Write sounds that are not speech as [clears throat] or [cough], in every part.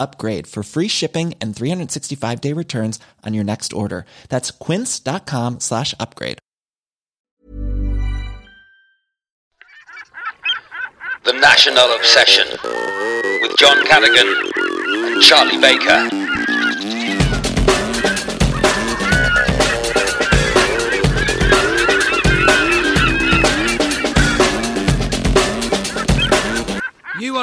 upgrade for free shipping and 365 day returns on your next order. That's quince.com slash upgrade. The National Obsession with John Cadogan and Charlie Baker.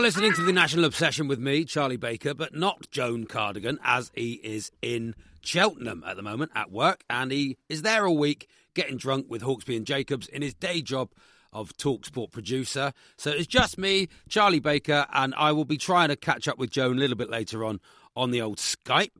Listening to the National Obsession with me, Charlie Baker, but not Joan Cardigan, as he is in Cheltenham at the moment at work, and he is there all week getting drunk with Hawksbee and Jacobs in his day job of Talksport producer. So it's just me, Charlie Baker, and I will be trying to catch up with Joan a little bit later on on the old Skype.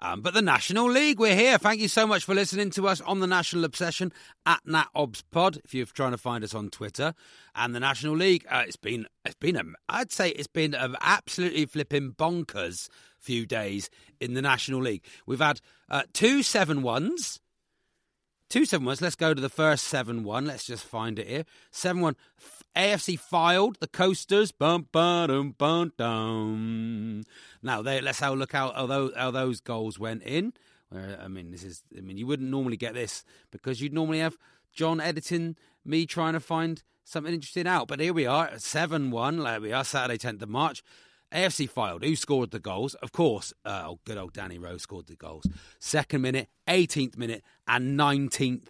Um, but the National League, we're here. Thank you so much for listening to us on the National Obsession at NatObsPod. If you're trying to find us on Twitter, and the National League, uh, it's been it's been a, I'd say it's been an absolutely flipping bonkers few days in the National League. We've had uh, two seven ones, two seven ones. Let's go to the first seven one. Let's just find it here. Seven one. AFC Fylde the coasters. Bum bum bum dum. Now they, let's have a look how how those, how those goals went in. Where, I mean, this is I mean you wouldn't normally get this because you'd normally have John editing me trying to find something interesting out. But here we are, seven one. There we are, Saturday tenth of March. AFC Fylde. Who scored the goals? Of course, uh, oh, good old Danny Rowe scored the goals. Second minute, 18th minute, and 19th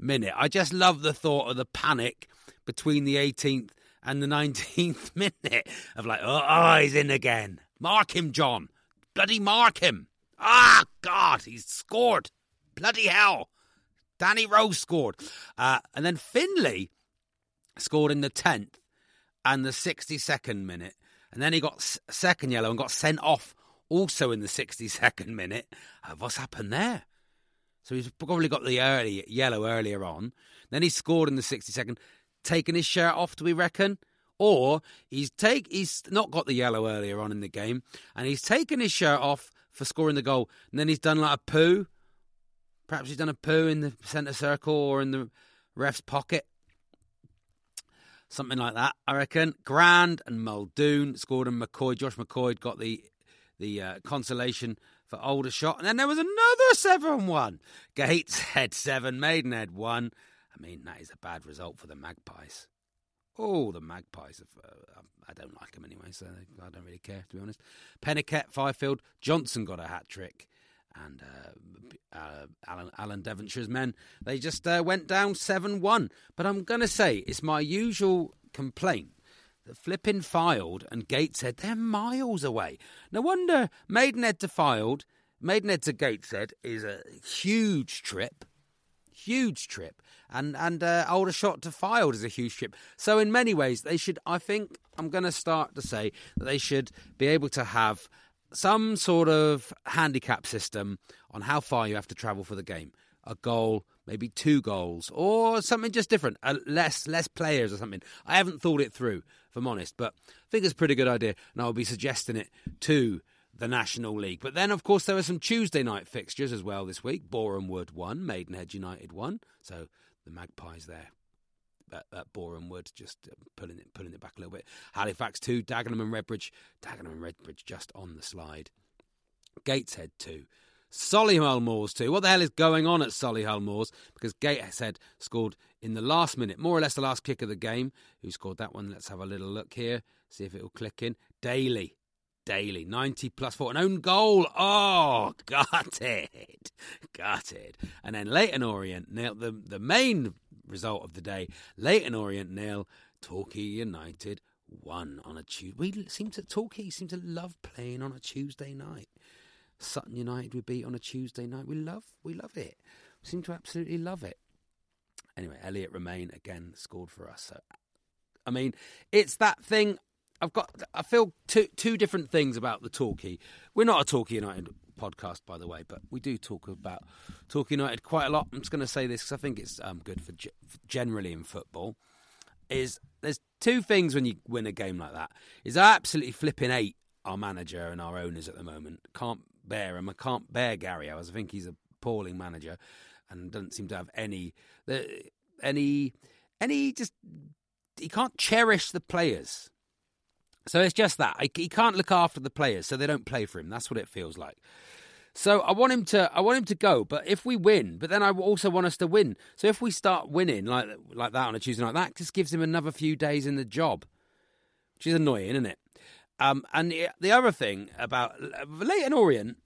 minute. I just love the thought of the panic between the 18th and the [laughs] 19th minute of like, oh, oh, he's in again. Mark him, John. Bloody mark him. Ah, God, he's scored. Bloody hell. Danny Rowe scored. Uh, and then Finley scored in the 10th and the 62nd minute. And then he got second yellow and got sent off also in the 62nd minute. Uh, what's happened there? So he's probably got the early yellow earlier on. Then he scored in the 62nd taken his shirt off, do we reckon? Or he's take he's not got the yellow earlier on in the game, and he's taken his shirt off for scoring the goal, and then he's done like a poo. Perhaps he's done a poo in the centre circle or in the ref's pocket. Something like that, I reckon. Grand and Muldoon scored, and McCoy, Josh McCoy got the the uh, consolation for Aldershot. And then there was another 7 1. Gateshead [laughs] 7, Maidenhead 1. I mean, that is a bad result for the Magpies. Oh, the Magpies. Have, uh, I don't like them anyway, so I don't really care, to be honest. Pennicuik, Fifield, Johnson got a hat trick. And uh, uh, Alan, Alan, Devonshire's men, they just uh, went down 7 1. But I'm going to say, it's my usual complaint that flipping Fylde and Gateshead, they're miles away. No wonder Maidenhead to Fylde, Maidenhead to Gateshead is a huge trip huge trip, and and uh, Aldershot to Fylde is a huge trip. So in many ways, they should. I think I'm going to start to say that they should be able to have some sort of handicap system on how far you have to travel for the game. A goal, maybe two goals, or something just different. Uh, less less players or something. I haven't thought it through, if I'm honest, but I think it's a pretty good idea, and I'll be suggesting it to the National League. But then, of course, there were some Tuesday night fixtures as well this week. Boreham Wood won, Maidenhead United won. So the Magpies there at, at Boreham Wood, just uh, pulling it pulling it back a little bit. Halifax two, Dagenham and Redbridge, Dagenham and Redbridge just on the slide. Gateshead two. Solihull Moors too. What the hell is going on at Solihull Moors? Because Gateshead scored in the last minute, more or less the last kick of the game. Who scored that one? Let's have a little look here, see if it will click in. Daly. Daly, 90 plus four. An own goal. Oh, [laughs] got it. Got it. And then Leyton Orient nailed the, the main result of the day. Leyton Orient nil, Torquay United one on a Tuesday. We seem to Torquay seem to love playing on a Tuesday night. Sutton United we beat on a Tuesday night. We love we love it. We seem to absolutely love it. Anyway, Elliot Romain again scored for us. So, I mean, it's that thing. I've got. I feel two two different things about the Torquay. We're not a Torquay United podcast, by the way, but we do talk about Torquay United quite a lot. I'm just going to say this because I think it's um, good for, g- generally in football. Is there's two things when you win a game like that. Is absolutely flipping hate our manager and our owners at the moment. Can't bear him. I can't bear Gary. I think he's a appalling manager and doesn't seem to have any any any just he can't cherish the players. So it's just that he can't look after the players, so they don't play for him. That's what it feels like. So I want him to I want him to go, but if we win, but then I also want us to win. So if we start winning like like that on a Tuesday night, that just gives him another few days in the job, which is annoying, isn't it? Um, and the, the other thing about Leyton Orient,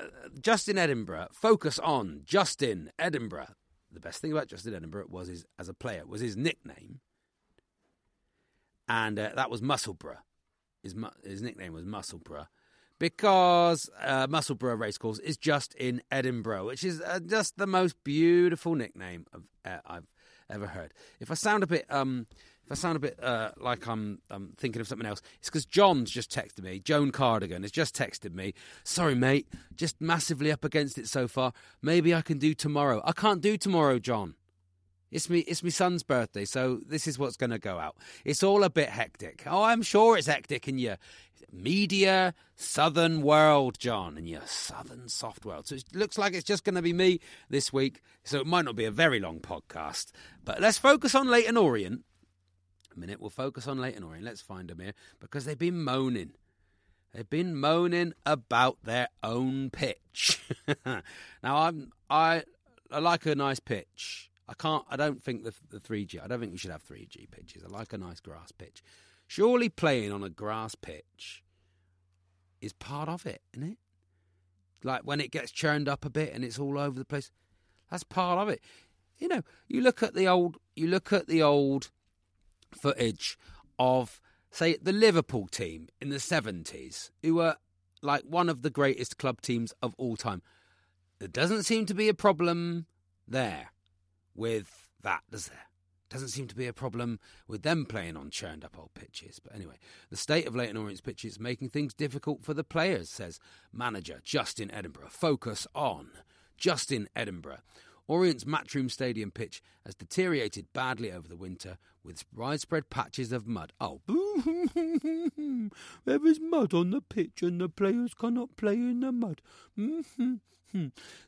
uh, Justin Edinburgh, focus on Justin Edinburgh. The best thing about Justin Edinburgh was his as a player was his nickname, and uh, that was Musselburgh. His his nickname was Musselburgh because uh, Musselburgh Racecourse is just in Edinburgh, which is uh, just the most beautiful nickname uh, I've ever heard. If I sound a bit, um, if I sound a bit uh, like I'm, I'm thinking of something else, it's because John's just texted me. Joan Cardigan has just texted me. Sorry, mate, just massively up against it so far. Maybe I can do tomorrow. I can't do tomorrow, John. It's me. It's my son's birthday, so this is what's going to go out. It's all a bit hectic. Oh, I'm sure it's hectic in your media southern world, John, in your southern soft world. So it looks like it's just going to be me this week. So it might not be a very long podcast, but let's focus on Leyton Orient. A minute, we'll focus on Leyton Orient. Let's find them here because they've been moaning. They've been moaning about their own pitch. [laughs] now, I'm I I like a nice pitch. I can't. I don't think the the three G. I don't think we should have three G pitches. I like a nice grass pitch. Surely playing on a grass pitch is part of it, isn't it? Like when it gets churned up a bit and it's all over the place. That's part of it. You know, you look at the old. You look at the old footage of, say, the Liverpool team in the seventies, who were like one of the greatest club teams of all time. There doesn't seem to be a problem there with that, does there? Doesn't seem to be a problem with them playing on churned up old pitches. But anyway, the state of Leyton Orient's pitches making things difficult for the players, says manager Justin Edinburgh. Focus on Justin Edinburgh. Orient's Matchroom Stadium pitch has deteriorated badly over the winter with widespread patches of mud. Oh, [laughs] there is mud on the pitch and the players cannot play in the mud. [laughs]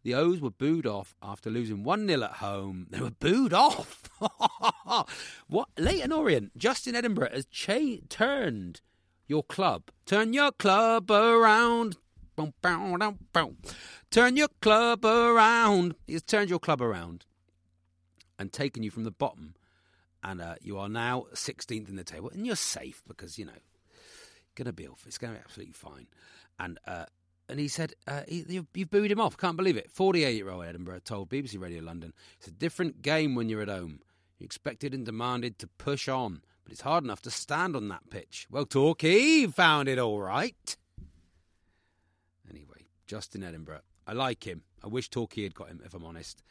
The O's were booed off after losing 1 0 at home. They were booed off. [laughs] what? Leyton Orient, Justin Edinburgh has cha- turned your club. Turn your club around. Turn your club around. He's turned your club around and taken you from the bottom. And uh, you are now 16th in the table. And you're safe because, you know, going to be off. It's going to be absolutely fine. And uh, and he said, uh, he, You've booed him off. Can't believe it. 48 year old Edinburgh told BBC Radio London, It's a different game when you're at home. You're expected and demanded to push on, but it's hard enough to stand on that pitch. Well, Torquay found it all right. Justin Edinburgh. I like him. I wish Torquay had got him, if I'm honest.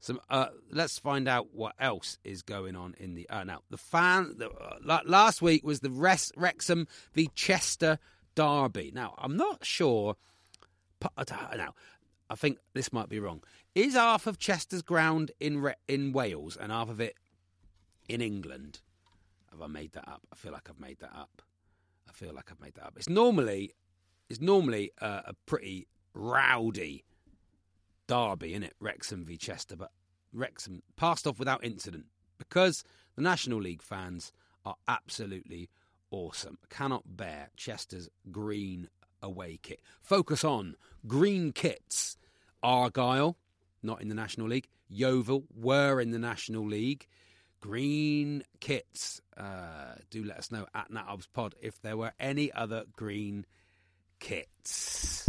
So uh, let's find out what else is going on in the. Uh, now, the fan. The, uh, last week was the Res, Wrexham v Chester Derby. Now, I'm not sure. Now, I think this might be wrong. Is half of Chester's ground in in Wales and half of it in England? Have I made that up? I feel like I've made that up. I feel like I've made that up. It's normally It's normally uh, a pretty rowdy derby, isn't it? Wrexham v Chester, but Wrexham passed off without incident because the National League fans are absolutely awesome. Cannot bear Chester's green away kit. Focus on green kits. Argyle, not in the National League. Yeovil were in the National League. Green kits. Uh, do let us know at NatObs Pod if there were any other green kits.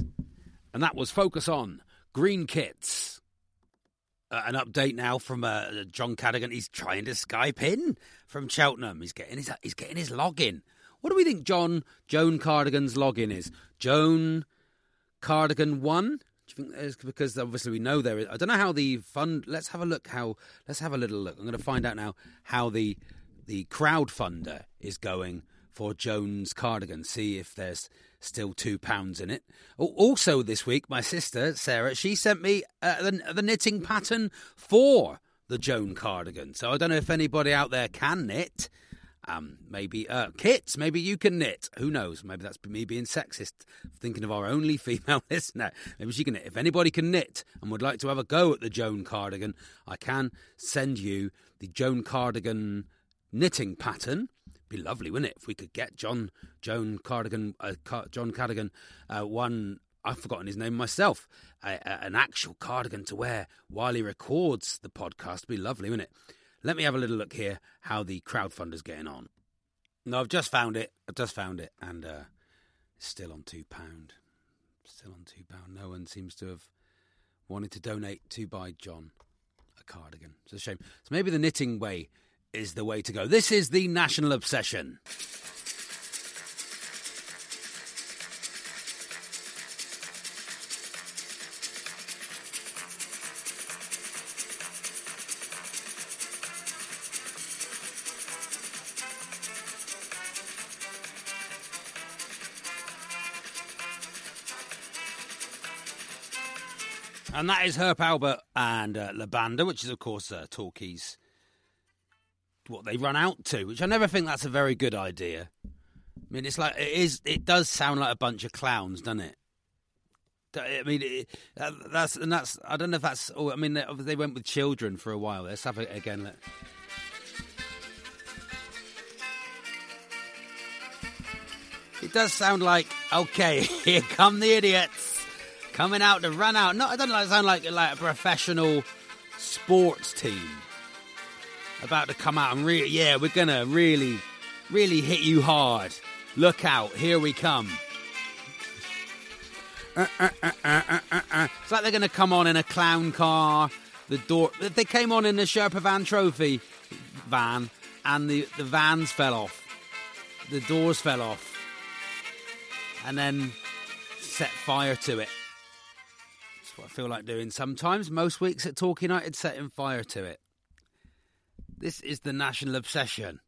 And that was Focus on Green Kits. Uh, an update now from uh, John Cadogan. He's trying to Skype in from Cheltenham. He's getting his he's getting his login. What do we think John Joan Cardigan's login is? Joan Cardigan one. Do you think because obviously we know there is. I don't know how the fund. Let's have a look. How let's have a little look. I'm going to find out now how the the crowdfunder is going for Joan's cardigan. See if there's still two pounds in it. Also, this week, my sister Sarah she sent me uh, the, the knitting pattern for the Joan cardigan. So I don't know if anybody out there can knit. Um, maybe uh, kits. Maybe you can knit. Who knows? Maybe that's me being sexist, thinking of our only [laughs] female listener. Maybe she can knit. If anybody can knit and would like to have a go at the Joan cardigan, I can send you the Joan cardigan knitting pattern be lovely, wouldn't it, if we could get John Joan Cardigan, uh, Car- John Cardigan, uh, one I've forgotten his name myself, uh, an actual cardigan to wear while he records the podcast. Be lovely, wouldn't it? Let me have a little look here how the crowdfunder's getting on. No, I've just found it. I've just found it, and uh, still on two pound. Still on two pound. No one seems to have wanted to donate to buy John a cardigan. It's a shame. So maybe the knitting way is the way to go. This is the national obsession. And that is Herb Alpert and uh, La Banda, which is, of course, uh, Torquay's what they run out to, which I never think that's a very good idea. I mean, it's like it is. It does sound like a bunch of clowns, doesn't it? I mean, it, uh, that's and that's. I don't know if that's. Oh, I mean, they, they went with children for a while. Let's have it again. It does sound like okay. [laughs] Here come the idiots coming out to run out. No, it doesn't sound like like a professional sports team about to come out and really, yeah, we're gonna really, really hit you hard. Look out, here we come. Uh, uh, uh, it's like they're gonna come on in a clown car. The door, they came on in the Sherpa Van Trophy van, and the, the vans fell off. The doors fell off. And then set fire to it. That's what I feel like doing sometimes. Most weeks at Talk United, setting fire to it. This is the national obsession.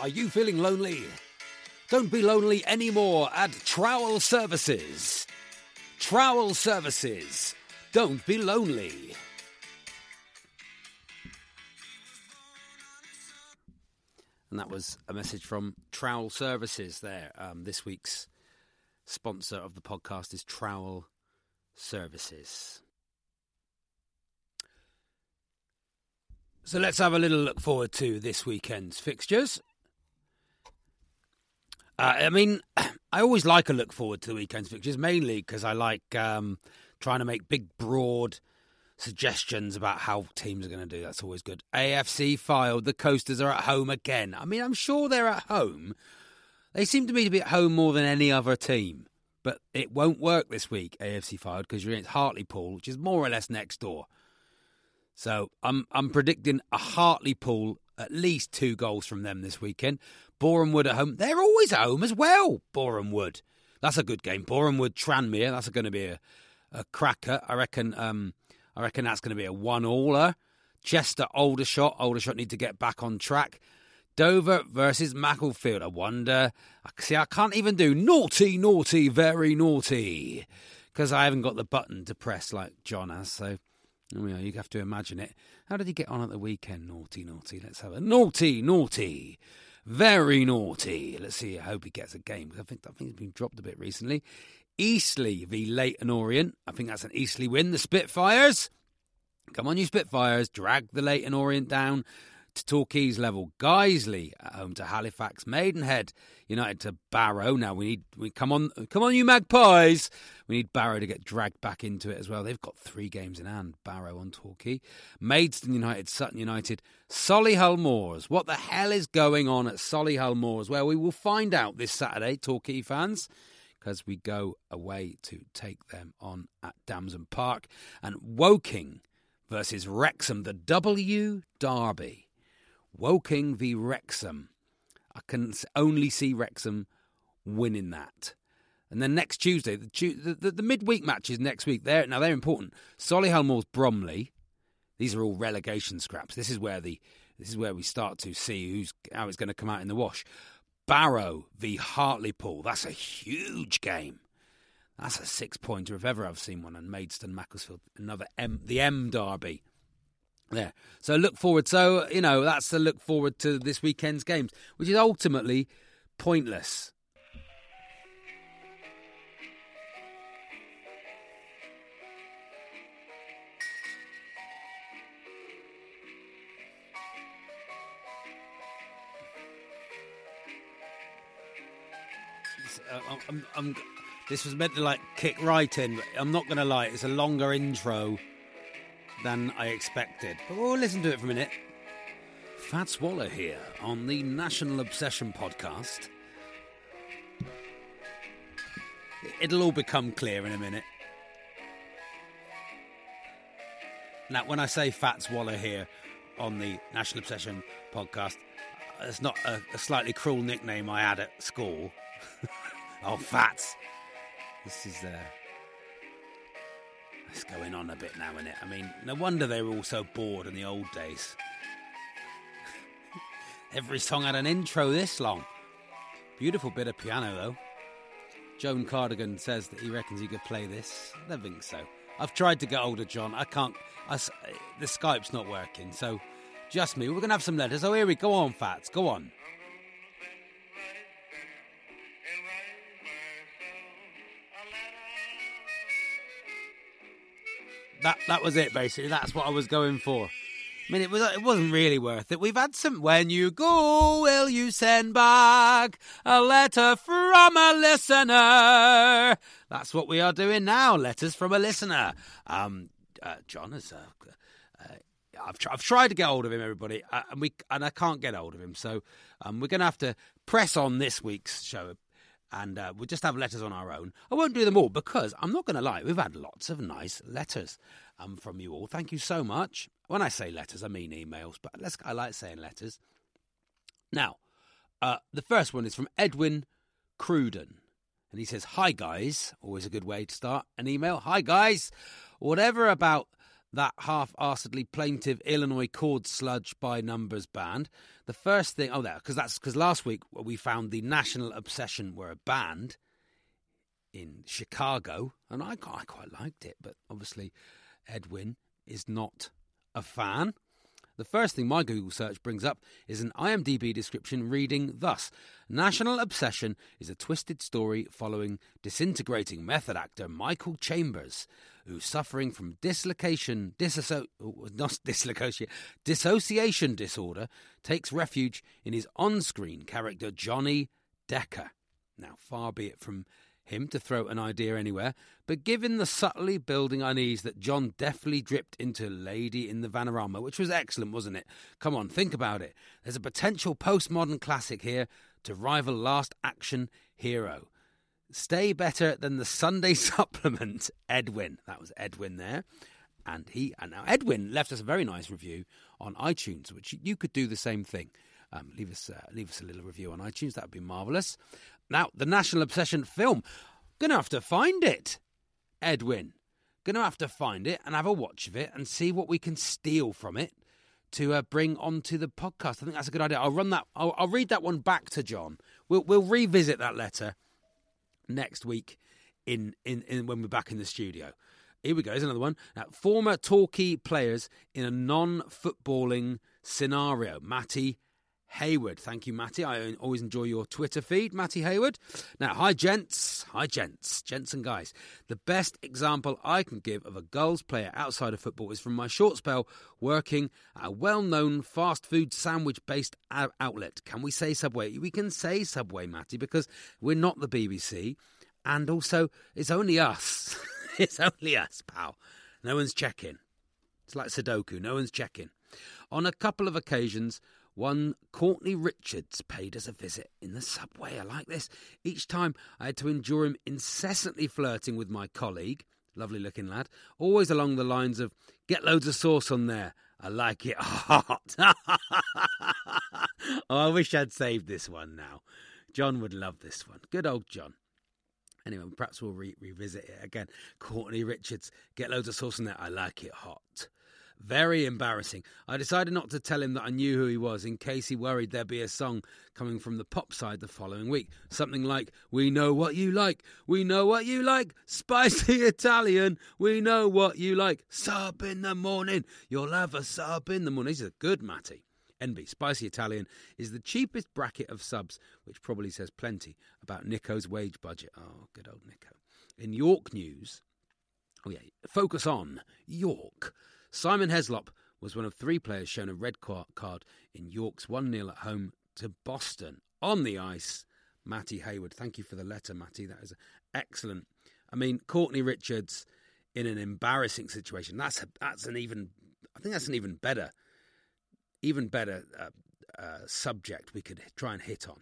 Are you feeling lonely? Don't be lonely anymore at Trowel Services. Trowel Services. Don't be lonely. And that was a message from Trowel Services there. Um, this week's sponsor of the podcast is Trowel Services. So let's have a little look forward to this weekend's fixtures. Uh, I mean, [clears throat] I always like a look forward to the weekend's fixtures, mainly because I like um, trying to make big, broad suggestions about how teams are going to do. That's always good. AFC Fylde. The Coasters are at home again. I mean, I'm sure they're at home, they seem to me to be at home more than any other team. But it won't work this week, AFC Fylde, because you're against Hartlepool, which is more or less next door. So I'm I'm predicting a Hartlepool at least two goals from them this weekend. Boreham Wood at home. They're always at home as well. Boreham Wood. That's a good game. Boreham Wood Tranmere. That's going to be a, a cracker. I reckon. Um, I reckon that's going to be a one-aller. Chester Aldershot. Aldershot need to get back on track. Dover versus Macclesfield. I wonder. See, I can't even do naughty, naughty, very naughty because I haven't got the button to press like John has. So yeah, you have to imagine it. How did he get on at the weekend? Naughty, naughty. Let's have a naughty, naughty, very naughty. Let's see. I hope he gets a game. I think I think he's been dropped a bit recently. Eastleigh v Leyton Orient. I think that's an Eastleigh win. The Spitfires. Come on, you Spitfires. Drag the Leyton Orient down to Torquay's level. Guiseley at home to Halifax. Maidenhead United to Barrow. Now we need we come on come on you Magpies. We need Barrow to get dragged back into it as well. They've got three games in hand. Barrow on Torquay. Maidstone United, Sutton United, Solihull Moors. What the hell is going on at Solihull Moors? Well, we will find out this Saturday, Torquay fans because we go away to take them on at Damson Park. And Woking versus Wrexham, the W Derby. Woking v Wrexham. I can only see Wrexham winning that. And then next Tuesday, the, the, the midweek matches next week. They're, now they're important. Solihull Moors Bromley. These are all relegation scraps. This is where the this is where we start to see who's how it's going to come out in the wash. Barrow v Hartlepool. That's a huge game. That's a six pointer if ever I've seen one. And Maidstone Macclesfield, another M, the M Derby. There. So look forward. So, you know, that's the look forward to this weekend's games, which is ultimately pointless. Uh, I'm, I'm, this was meant to like kick right in. I'm not going to lie, it's a longer intro than I expected. But we'll listen to it for a minute. Fats Waller here on the National Obsession podcast. It'll all become clear in a minute. Now, when I say Fats Waller here on the National Obsession podcast, it's not a, a slightly cruel nickname I had at school. [laughs] oh, Fats. This is uh, it's going on a bit now, isn't it? I mean, no wonder they were all so bored in the old days. [laughs] Every song had an intro this long. Beautiful bit of piano, though. Joan Cardigan says that he reckons he could play this. I don't think so. I've tried to get hold of John. I can't. I, the Skype's not working, so just me. We're going to have some letters. Oh, here we go on, Fats. Go on. That that was it basically. That's what I was going for. I mean, it was it wasn't really worth it. We've had some. When you go, will you send back a letter from a listener? That's what we are doing now. Letters from a listener. Um, uh, John has. Uh, uh, I've, tr- I've tried to get hold of him, everybody, uh, and we and I can't get hold of him. So um, we're going to have to press on this week's show and uh, we'll just have letters on our own. I won't do them all because I'm not going to lie, we've had lots of nice letters um, from you all. Thank you so much. When I say letters, I mean emails, but let's, I like saying letters. Now, uh, the first one is from Edwin Cruden. And he says, Hi guys. Always a good way to start an email. Hi guys. Whatever about that half assedly plaintive Illinois chord sludge by numbers band. The first thing, oh, there, because that's because last week we found the National Obsession were a band in Chicago, and I, I quite liked it, but obviously Edwin is not a fan. The first thing my Google search brings up is an IMDb description reading thus National Obsession is a twisted story following disintegrating method actor Michael Chambers, who's suffering from dislocation, disasso- oh, not [laughs] dislocation, dissociation disorder, takes refuge in his on screen character Johnny Decker. Now, far be it from him to throw an idea anywhere, but given the subtly building unease that John deftly dripped into Lady in the Vanarama, which was excellent, wasn't it? Come on, think about it. There's a potential postmodern classic here to rival Last Action Hero. Stay better than the Sunday [laughs] supplement, Edwin. That was Edwin there. And he and now Edwin left us a very nice review on iTunes, which you could do the same thing. Um, leave us uh, leave us a little review on iTunes. That would be marvelous. Now, the National Obsession film. Gonna have to find it, Edwin. Gonna have to find it and have a watch of it and see what we can steal from it to uh, bring onto the podcast. I think that's a good idea. I'll run that. I'll, I'll read that one back to John. We'll we'll revisit that letter next week in, in, in when we're back in the studio. here we go. Here's another one. Now, former Torquay players in a non-footballing scenario. Matty Hayward. Thank you, Matty. I always enjoy your Twitter feed, Matty Hayward. Now, hi, gents. Hi, gents. Gents and guys. The best example I can give of a girls' player outside of football is from my short spell working at a well known fast food sandwich based outlet. Can we say Subway? We can say Subway, Matty, because we're not the BBC. And also, it's only us. [laughs] it's only us, pal. No one's checking. It's like Sudoku, no one's checking. On a couple of occasions, one Courtney Richards paid us a visit in the subway. I like this. Each time I had to endure him incessantly flirting with my colleague, lovely looking lad, always along the lines of, get loads of sauce on there. I like it hot. [laughs] oh, I wish I'd saved this one now. John would love this one. Good old John. Anyway, perhaps we'll re- revisit it again. Courtney Richards, get loads of sauce on there. I like it hot. Very embarrassing. I decided not to tell him that I knew who he was in case he worried there'd be a song coming from the pop side the following week. Something like, We know what you like, we know what you like, spicy [laughs] Italian, we know what you like, sub in the morning, you'll have a sub in the morning. This is good, Matty. NB Spicy Italian is the cheapest bracket of subs, which probably says plenty about Nico's wage budget. Oh, good old Nico. In York news, oh yeah, focus on York. Simon Heslop was one of three players shown a red card in York's 1 0 at home to Boston. On the ice, Matty Hayward. Thank you for the letter, Matty. That is excellent. I mean, Courtney Richards in an embarrassing situation. That's a, that's an even. I think that's an even better, even better uh, uh, subject we could try and hit on.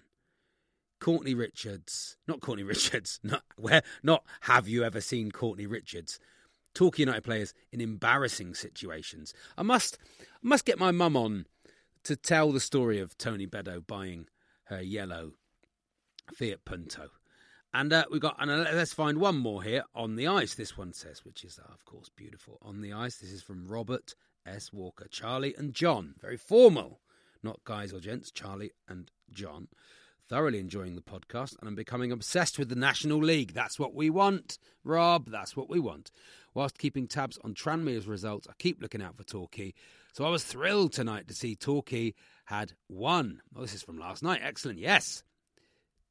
Courtney Richards, not Courtney [laughs] Richards, not where, not have you ever seen Courtney Richards? Torquay United players in embarrassing situations. I must must get my mum on to tell the story of Tony Beddoe buying her yellow Fiat Punto. And uh, we got, and uh, let's find one more here on the ice. This one says, which is, uh, of course, beautiful. On the ice, this is from Robert S. Walker, Charlie and John. Very formal, not guys or gents, Charlie and John thoroughly enjoying the podcast and I'm becoming obsessed with the National League. That's what we want, Rob. That's what we want. Whilst keeping tabs on Tranmere's results, I keep looking out for Torquay. So I was thrilled tonight to see Torquay had won. Oh, this is from last night. Excellent. Yes.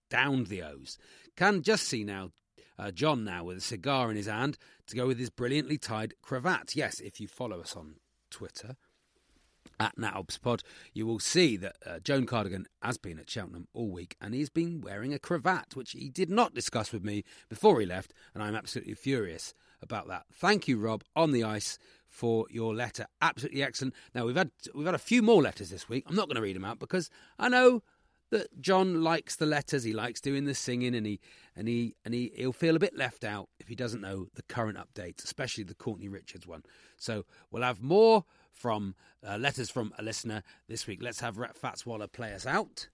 Downed the O's. Can just see now uh, John now with a cigar in his hand to go with his brilliantly tied cravat. Yes, if you follow us on Twitter, at NatObsPod, you will see that uh, Joan Cardigan has been at Cheltenham all week and he's been wearing a cravat, which he did not discuss with me before he left, and I'm absolutely furious about that. Thank you, Rob, on the ice for your letter. Absolutely excellent. Now we've had we've had a few more letters this week. I'm not going to read them out because I know that John likes the letters. He likes doing the singing, and he and he and he he'll feel a bit left out if he doesn't know the current updates, especially the Courtney Richards one. So we'll have more from uh, letters from a listener this week. Let's have Rat Fats Waller play us out.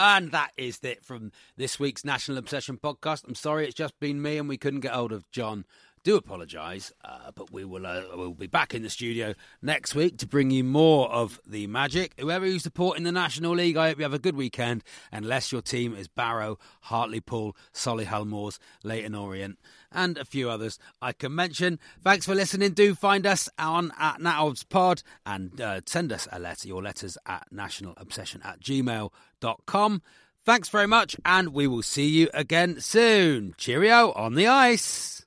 And that is it from this week's National Obsession podcast. I'm sorry it's just been me and we couldn't get hold of John do apologise, uh, but we will uh, we'll be back in the studio next week to bring you more of the magic. Whoever you support in the National League, I hope you have a good weekend. Unless your team is Barrow, Hartlepool, Solihull Moors, Leyton Orient, and a few others I can mention. Thanks for listening. Do find us on at NatObsPod and uh, send us a letter, your letters at nationalobsession at gmail.com. Thanks very much, and we will see you again soon. Cheerio on the ice.